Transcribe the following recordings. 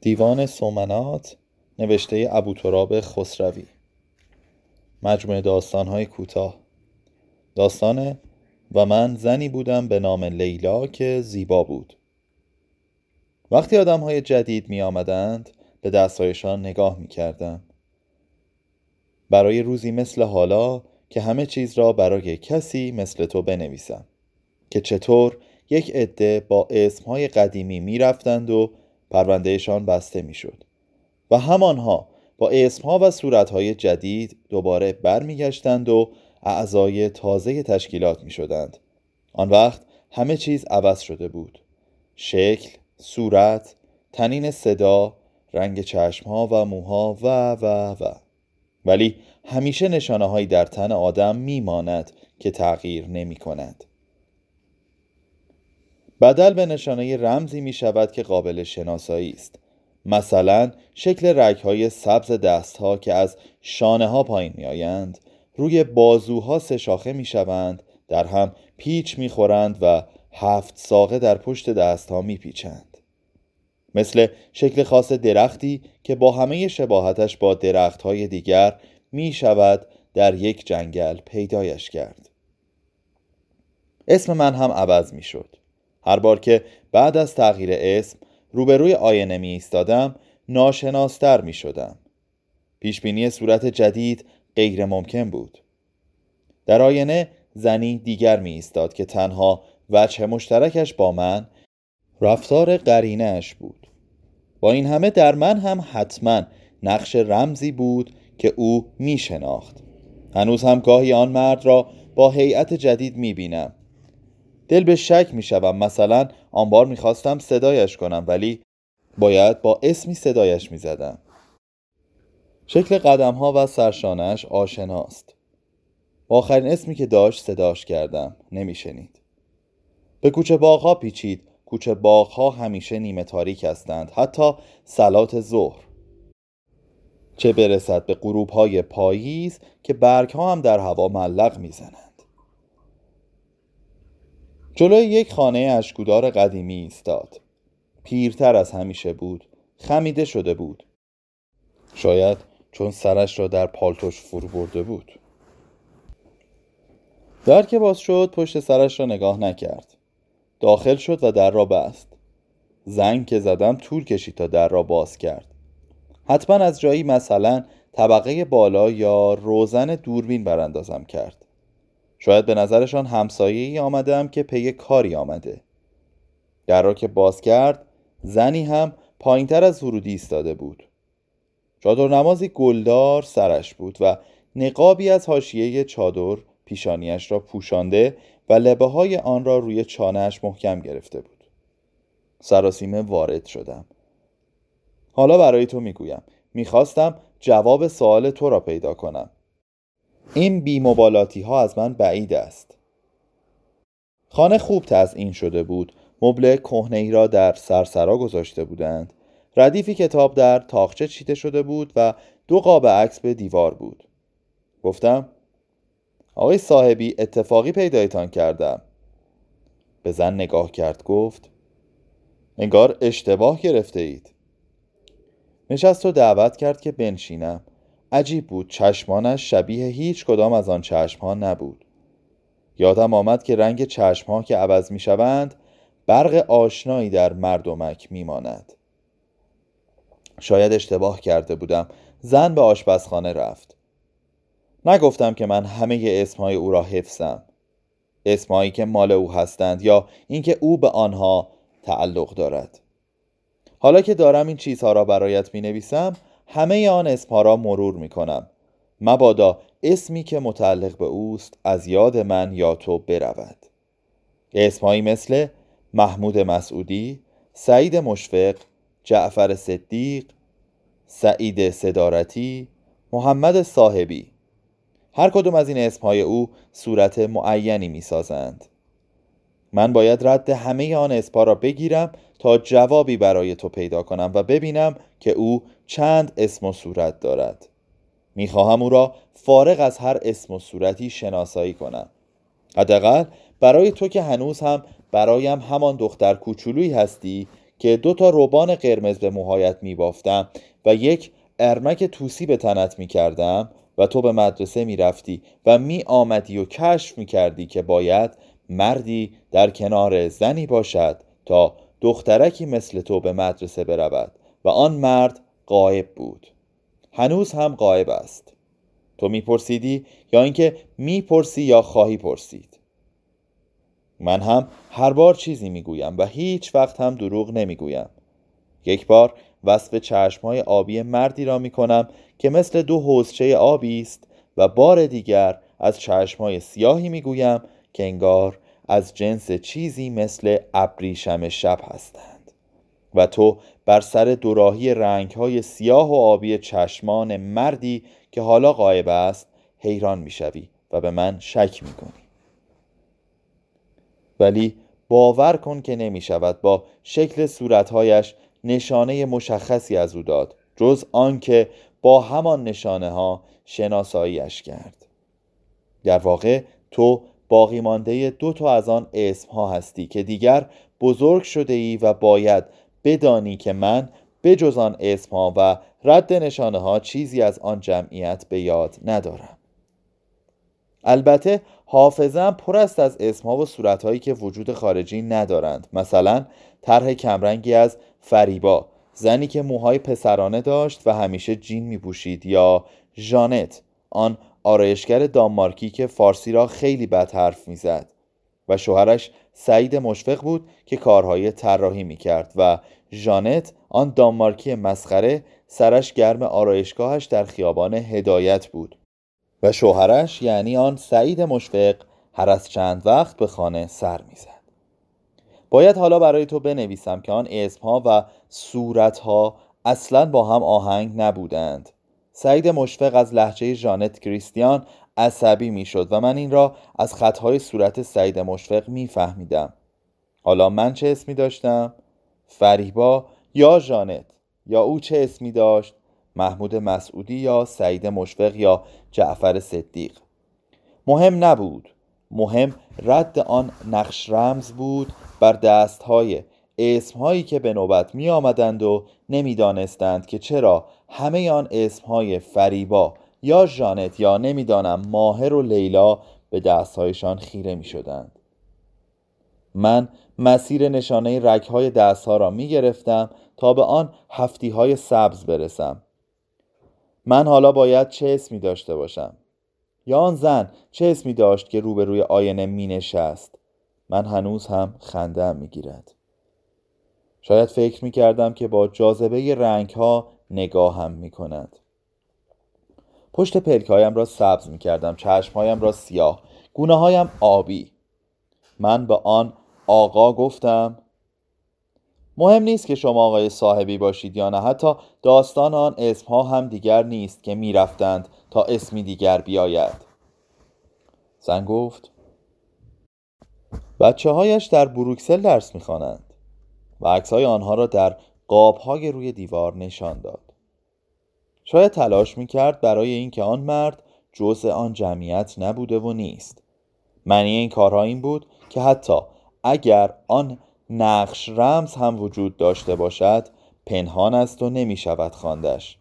دیوان سومنات نوشته ابو تراب خسروی. مجموعه داستانهای کوتاه. داستان و من زنی بودم به نام لیلا که زیبا بود. وقتی آدم های جدید می آمدند به دستهایشان نگاه می کردم. برای روزی مثل حالا که همه چیز را برای کسی مثل تو بنویسم که چطور یک عده با اسمهای قدیمی می رفتند و پروندهشان بسته می شد و همانها با اسمها و صورتهای جدید دوباره برمیگشتند و اعضای تازه تشکیلات می شدند. آن وقت همه چیز عوض شده بود شکل، صورت، تنین صدا، رنگ چشمها و موها و و و ولی همیشه نشانه در تن آدم میماند که تغییر نمی کند. بدل به نشانه رمزی می شود که قابل شناسایی است. مثلا شکل رگ های سبز دست ها که از شانه ها پایین می آیند روی بازوها سه شاخه می شوند در هم پیچ می خورند و هفت ساقه در پشت دست ها می پیچند مثل شکل خاص درختی که با همه شباهتش با درخت های دیگر می شود در یک جنگل پیدایش کرد. اسم من هم عوض می شد هر بار که بعد از تغییر اسم روبروی آینه می ایستادم ناشناستر می شدم. پیشبینی صورت جدید غیر ممکن بود. در آینه زنی دیگر می ایستاد که تنها وجه مشترکش با من رفتار قرینش بود. با این همه در من هم حتما نقش رمزی بود که او می شناخت. هنوز هم گاهی آن مرد را با هیئت جدید می بینم. دل به شک می شوم مثلا آن بار می خواستم صدایش کنم ولی باید با اسمی صدایش می زدم شکل قدم ها و سرشانش آشناست. آخرین اسمی که داشت صداش کردم. نمیشنید. به کوچه باغ پیچید. کوچه باغ ها همیشه نیمه تاریک هستند. حتی سلات ظهر. چه برسد به غروب های پاییز که برگ ها هم در هوا ملق می‌زنند. جلوی یک خانه اشکودار قدیمی ایستاد. پیرتر از همیشه بود. خمیده شده بود. شاید چون سرش را در پالتوش فرو برده بود. در که باز شد پشت سرش را نگاه نکرد. داخل شد و در را بست. زنگ که زدم طول کشید تا در را باز کرد. حتما از جایی مثلا طبقه بالا یا روزن دوربین براندازم کرد. شاید به نظرشان همسایه ای آمدم که پی کاری آمده. در را که باز کرد زنی هم پایینتر از ورودی ایستاده بود. چادر نمازی گلدار سرش بود و نقابی از حاشیه چادر پیشانیش را پوشانده و لبه های آن را روی چانهش محکم گرفته بود. سراسیمه وارد شدم. حالا برای تو می‌گویم. می‌خواستم جواب سوال تو را پیدا کنم. این بیمبالاتی ها از من بعید است. خانه خوب تزئین شده بود. مبل کهنه ای را در سرسرا گذاشته بودند. ردیفی کتاب در تاخچه چیته شده بود و دو قاب عکس به دیوار بود. گفتم آقای صاحبی اتفاقی پیدایتان کردم. به زن نگاه کرد گفت انگار اشتباه گرفته اید نشست و دعوت کرد که بنشینم. عجیب بود چشمانش شبیه هیچ کدام از آن چشمها نبود. یادم آمد که رنگ چشمها که عوض می شوند برق آشنایی در مردمک می ماند. شاید اشتباه کرده بودم. زن به آشپزخانه رفت. نگفتم که من همه اسمهای او را حفظم. اسمهایی که مال او هستند یا اینکه او به آنها تعلق دارد. حالا که دارم این چیزها را برایت می نویسم همه آن اسمها را مرور می کنم مبادا اسمی که متعلق به اوست از یاد من یا تو برود. اسمهایی مثل محمود مسعودی سعید مشفق جعفر صدیق سعید صدارتی محمد صاحبی. هر کدوم از این اسمهای او صورت معینی می سازند من باید رد همه آن اسپا را بگیرم تا جوابی برای تو پیدا کنم و ببینم که او چند اسم و صورت دارد. می‌خواهم او را فارغ از هر اسم و صورتی شناسایی کنم. حداقل برای تو که هنوز هم برایم همان دختر کوچولویی هستی که دو تا روبان قرمز به موهایت میبافتم و یک ارمک توسی به تنت می‌کردم و تو به مدرسه می‌رفتی و می آمدی و کشف می کردی که باید مردی در کنار زنی باشد تا دخترکی مثل تو به مدرسه برود و آن مرد قایب بود. هنوز هم قایب است. تو میپرسیدی یا اینکه می‌پرسی یا خواهی پرسید؟ من هم هر بار چیزی می‌گویم و هیچ وقت هم دروغ نمی‌گویم. یک بار وصف چشمهای آبی مردی را می‌کنم که مثل دو حوزچه آبی است و بار دیگر از چشمهای سیاهی می‌گویم که انگار از جنس چیزی مثل ابریشم شب هستند. و تو بر سر دوراهی رنگهای سیاه و آبی چشمان مردی که حالا غایب است حیران می‌شوی و به من شک می‌کنی. ولی باور کن که نمی شود با شکل صورتهایش نشانه مشخصی از او داد جز آنکه با همان نشانه ها شناساییش کرد. در واقع تو باقی مانده دو تا از آن اسم ها هستی که دیگر بزرگ شده ای و باید بدانی که من بجز آن اسم ها و رد نشانه ها چیزی از آن جمعیت به یاد ندارم. البته حافظم پر است از اسمها و صورتهایی که وجود خارجی ندارند. مثلا طرح کمرنگی از فریبا زنی که موهای پسرانه داشت و همیشه جین می پوشید یا ژانت آن آرایشگر دانمارکی که فارسی را خیلی بد حرف می‌زد و شوهرش سعید مشفق بود که کارهای طراحی می کرد و ژانت آن دانمارکی مسخره سرش گرم آرایشگاهش در خیابان هدایت بود و شوهرش یعنی آن سعید مشفق هر از چند وقت به خانه سر می‌زد. باید حالا برای تو بنویسم که آن اسمها و صورتها اصلا با هم آهنگ نبودند. سعید مشفق از لحجه ژانت کریستیان عصبی می‌شد و من این را از خطهای صورت سعید مشفق میفهمیدم. حالا من چه اسمی داشتم؟ فریبا یا ژانت؟ یا او چه اسمی داشت؟ محمود مسعودی یا سعید مشفق یا جعفر صدیق؟ مهم نبود. مهم رد آن نقش رمز بود بر دستهای. اسمهایی که به نوبت می آمدند و نمی‌دانستند که چرا همه آن اسمهای فریبا یا ژانت یا نمی‌دانم ماهر و لیلا به دستهایشان خیره می شدند. من مسیر نشانه رگهای دستها را می گرفتم تا به آن هفتی های سبز برسم. من حالا باید چه اسمی داشته باشم؟ یا آن زن چه اسمی داشت که روبروی آینه می نشست من هنوز هم خنده می گیرد شاید فکر می کردم که با جاذبه رنگ ها نگاهم می کند پشت پلکایم را سبز می کردم چشمهایم را سیاه گونه هایم آبی. من به آن آقا گفتم مهم نیست که شما آقای صاحبی باشید یا نه حتی داستان آن اسمها هم دیگر نیست که می‌رفتند تا اسمی دیگر بیاید. زن گفت بچه هایش در بروکسل درس می‌خوانند و عکس های آنها را در قاب های روی دیوار نشان داد. شاید تلاش می‌کرد برای اینکه آن مرد جزء آن جمعیت نبوده و نیست. معنی این کارها این بود که حتی اگر آن نقش رمز هم وجود داشته باشد پنهان است و نمی شود خواندش.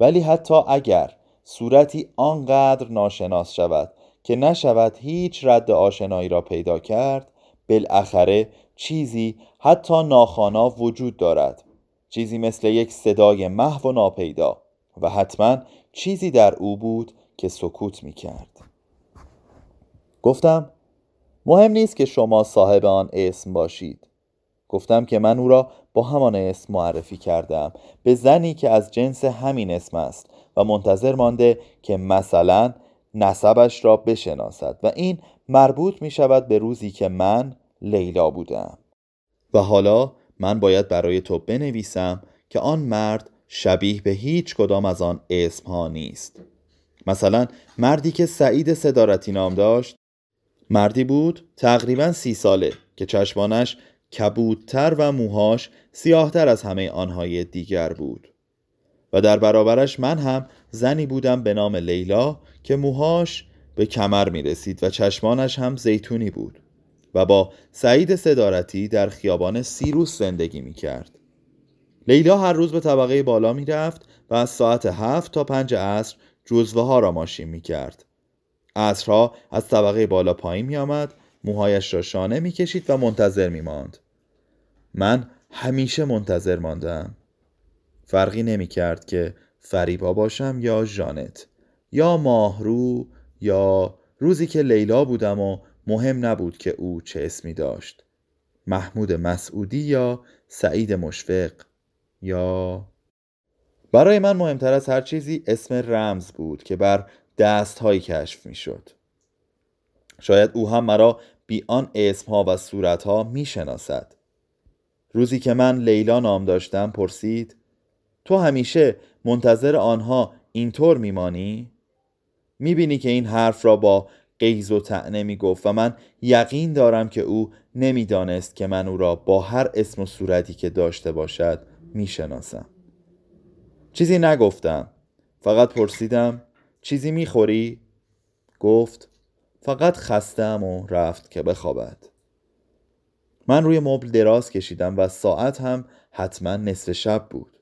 ولی حتی اگر صورتی آنقدر ناشناس شود که نشود هیچ رد آشنایی را پیدا کرد بالاخره چیزی حتی ناخانا وجود دارد. چیزی مثل یک صدای محو و ناپیدا و حتما چیزی در او بود که سکوت می کرد گفتم مهم نیست که شما صاحب آن اسم باشید. گفتم که من او را با همان اسم معرفی کردم. به زنی که از جنس همین اسم است و منتظر مانده که مثلا نسبش را بشناسد و این مربوط می شود به روزی که من لیلا بودم. و حالا من باید برای تو بنویسم که آن مرد شبیه به هیچ کدام از آن اسم ها نیست. مثلا مردی که سعید صدارتی نام داشت مردی بود تقریبا سی ساله که چشمانش کبودتر و موهاش سیاهتر از همه آنهای دیگر بود. و در برابرش من هم زنی بودم به نام لیلا که موهاش به کمر می رسید و چشمانش هم زیتونی بود. و با سعید صدارتی در خیابان سیروس زندگی می کرد. لیلا هر روز به طبقه بالا می رفت و از ساعت هفت تا پنج عصر جزوه ها را ماشین می کرد. عصرها از طبقه بالا پایین می آمد موهایش را شانه می کشید و منتظر می ماند. من همیشه منتظر ماندم فرقی نمی کرد که فریبا باشم یا جانت یا ماهرو یا روزی که لیلا بودم و مهم نبود که او چه اسمی داشت. محمود مسعودی یا سعید مشفق یا برای من مهمتر از هر چیزی اسم رمز بود که بر دستهایی کشف می شد شاید او هم مرا بی آن اسمها و صورتها می شناسد روزی که من لیلا نام داشتم پرسید تو همیشه منتظر آنها اینطور میمانی؟ می‌بینی که این حرف را با قیز و تعنه می‌گفت و من یقین دارم که او نمی‌دانست که من او را با هر اسم و صورتی که داشته باشد می‌شناسم. چیزی نگفتم. فقط پرسیدم چیزی می‌خوری؟ گفت فقط خستم و رفت که بخوابد. من روی مبل دراز کشیدم و ساعت هم حتما نصف شب بود.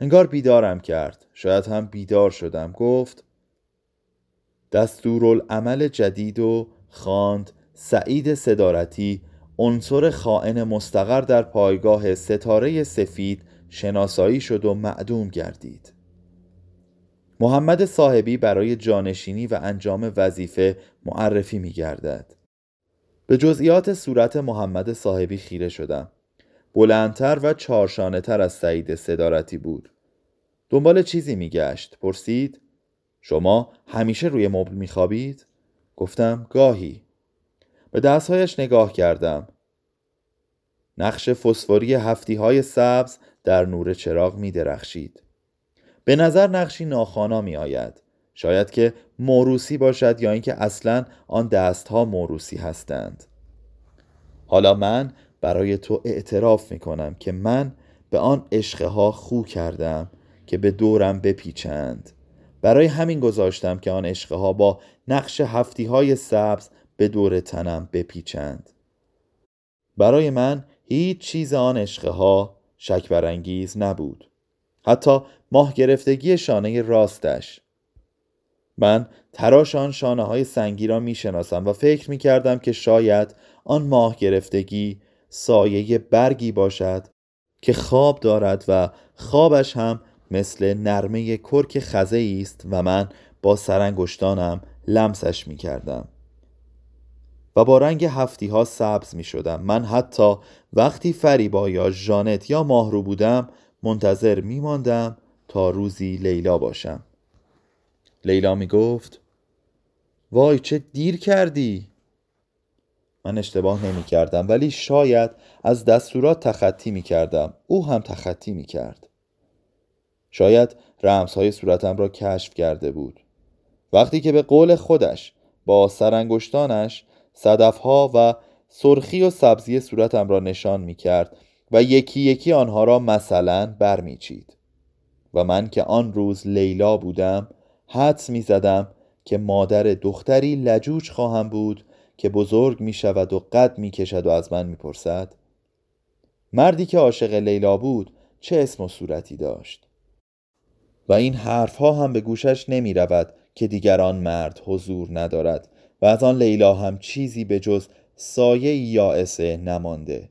انگار بیدارم کرد. شاید هم بیدار شدم. گفت دستورالعمل جدید و خواند. سعید صدارتی عنصر خائن مستقر در پایگاه ستاره سفید شناسایی شد و معدوم گردید. محمد صاحبی برای جانشینی و انجام وظیفه معرفی می گردد به جزئیات صورت محمد صاحبی خیره شدم. بلندتر و چارشانه تر از سعید صدارتی بود. دنبال چیزی میگشت؟ پرسید. شما همیشه روی مبل میخوابید؟ گفتم گاهی به دستهایش نگاه کردم نقش فسفوری هفتی های سبز در نور چراغ می درخشید. به نظر نقشی ناخانا می آید. شاید که موروسی باشد یا اینکه اصلا آن دستها موروسی هستند. حالا من برای تو اعتراف می کنم که من به آن عشقه ها خو کردم که به دورم بپیچند برای همین گذاشتم که آن عشقه ها با نقش هفتی های سبز به دور تنم بپیچند. برای من هیچ چیز آن عشقه ها شک برانگیز نبود. حتی ماه گرفتگی شانه راستش. من تراش آن شانه های سنگی را می شناسم و فکر می کردم که شاید آن ماه گرفتگی سایه برگی باشد که خواب دارد و خوابش هم مثل نرمه کرک خزه است و من با سرانگشتانم لمسش می کردم و با رنگ هفتی ها سبز می شدم من حتی وقتی فریبا یا جانت یا ماهرو بودم منتظر می ماندم تا روزی لیلا باشم. لیلا می گفت وای چه دیر کردی. من اشتباه نمی کردم ولی شاید از دستورات تخطی می کردم او هم تخطی می کرد شاید رمزهای صورتم را کشف کرده بود. وقتی که به قول خودش با سرانگشتانش صدفها و سرخی و سبزی صورتم را نشان می کرد و یکی یکی آنها را مثلا برمیچید. و من که آن روز لیلا بودم حدس می زدم که مادر دختری لجوج خواهم بود که بزرگ می شود و قد می کشد و از من می پرسد مردی که عاشق لیلا بود چه اسم و صورتی داشت؟ و این حرفها هم به گوشش نمی رود که دیگران مرد حضور ندارد و از آن لیلا هم چیزی به جز سایه یائسه نمانده.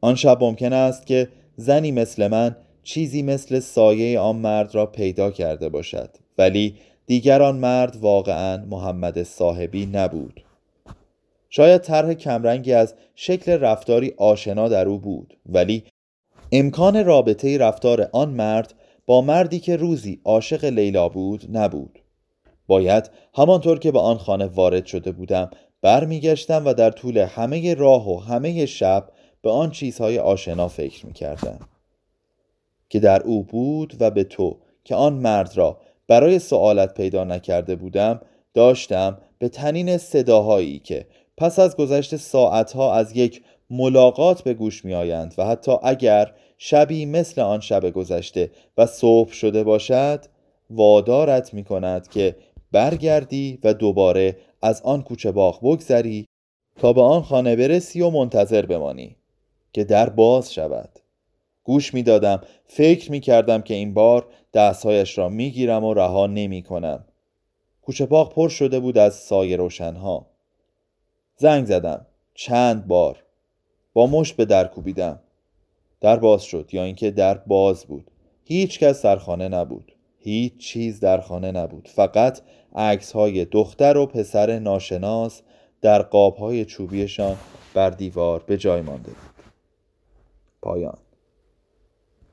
آن شب ممکن است که زنی مثل من چیزی مثل سایه آن مرد را پیدا کرده باشد ولی دیگر آن مرد واقعا محمد صاحبی نبود. شاید طرح کمرنگی از شکل رفتاری آشنا در او بود ولی امکان رابطه رفتار آن مرد با مردی که روزی عاشق لیلا بود نبود. باید همانطور که به آن خانه وارد شده بودم برمیگشتم و در طول همه راه و همه شب به آن چیزهای آشنا فکر می‌کردم. که در او بود و به تو که آن مرد را برای سوالت پیدا نکرده بودم داشتم به تنین صداهایی که پس از گذشت ساعتها از یک ملاقات به گوش می آیند و حتی اگر شبی مثل آن شب گذشته و صبح شده باشد وادارت می کند که برگردی و دوباره از آن کوچه باغ بگذری تا به آن خانه برسی و منتظر بمانی که در باز شود. گوش می دادم فکر می کردم که این بار دستهایش را می گیرم و رها نمی کنم کوچه باغ پر شده بود از سایه روشنها. زنگ زدم. چند بار. با مشت به در کوبیدم. در باز شد یا اینکه در باز بود. هیچ کس در خانه نبود. هیچ چیز در خانه نبود. فقط عکس های دختر و پسر ناشناس در قاب های چوبیشان بر دیوار به جای مانده بود. پایان.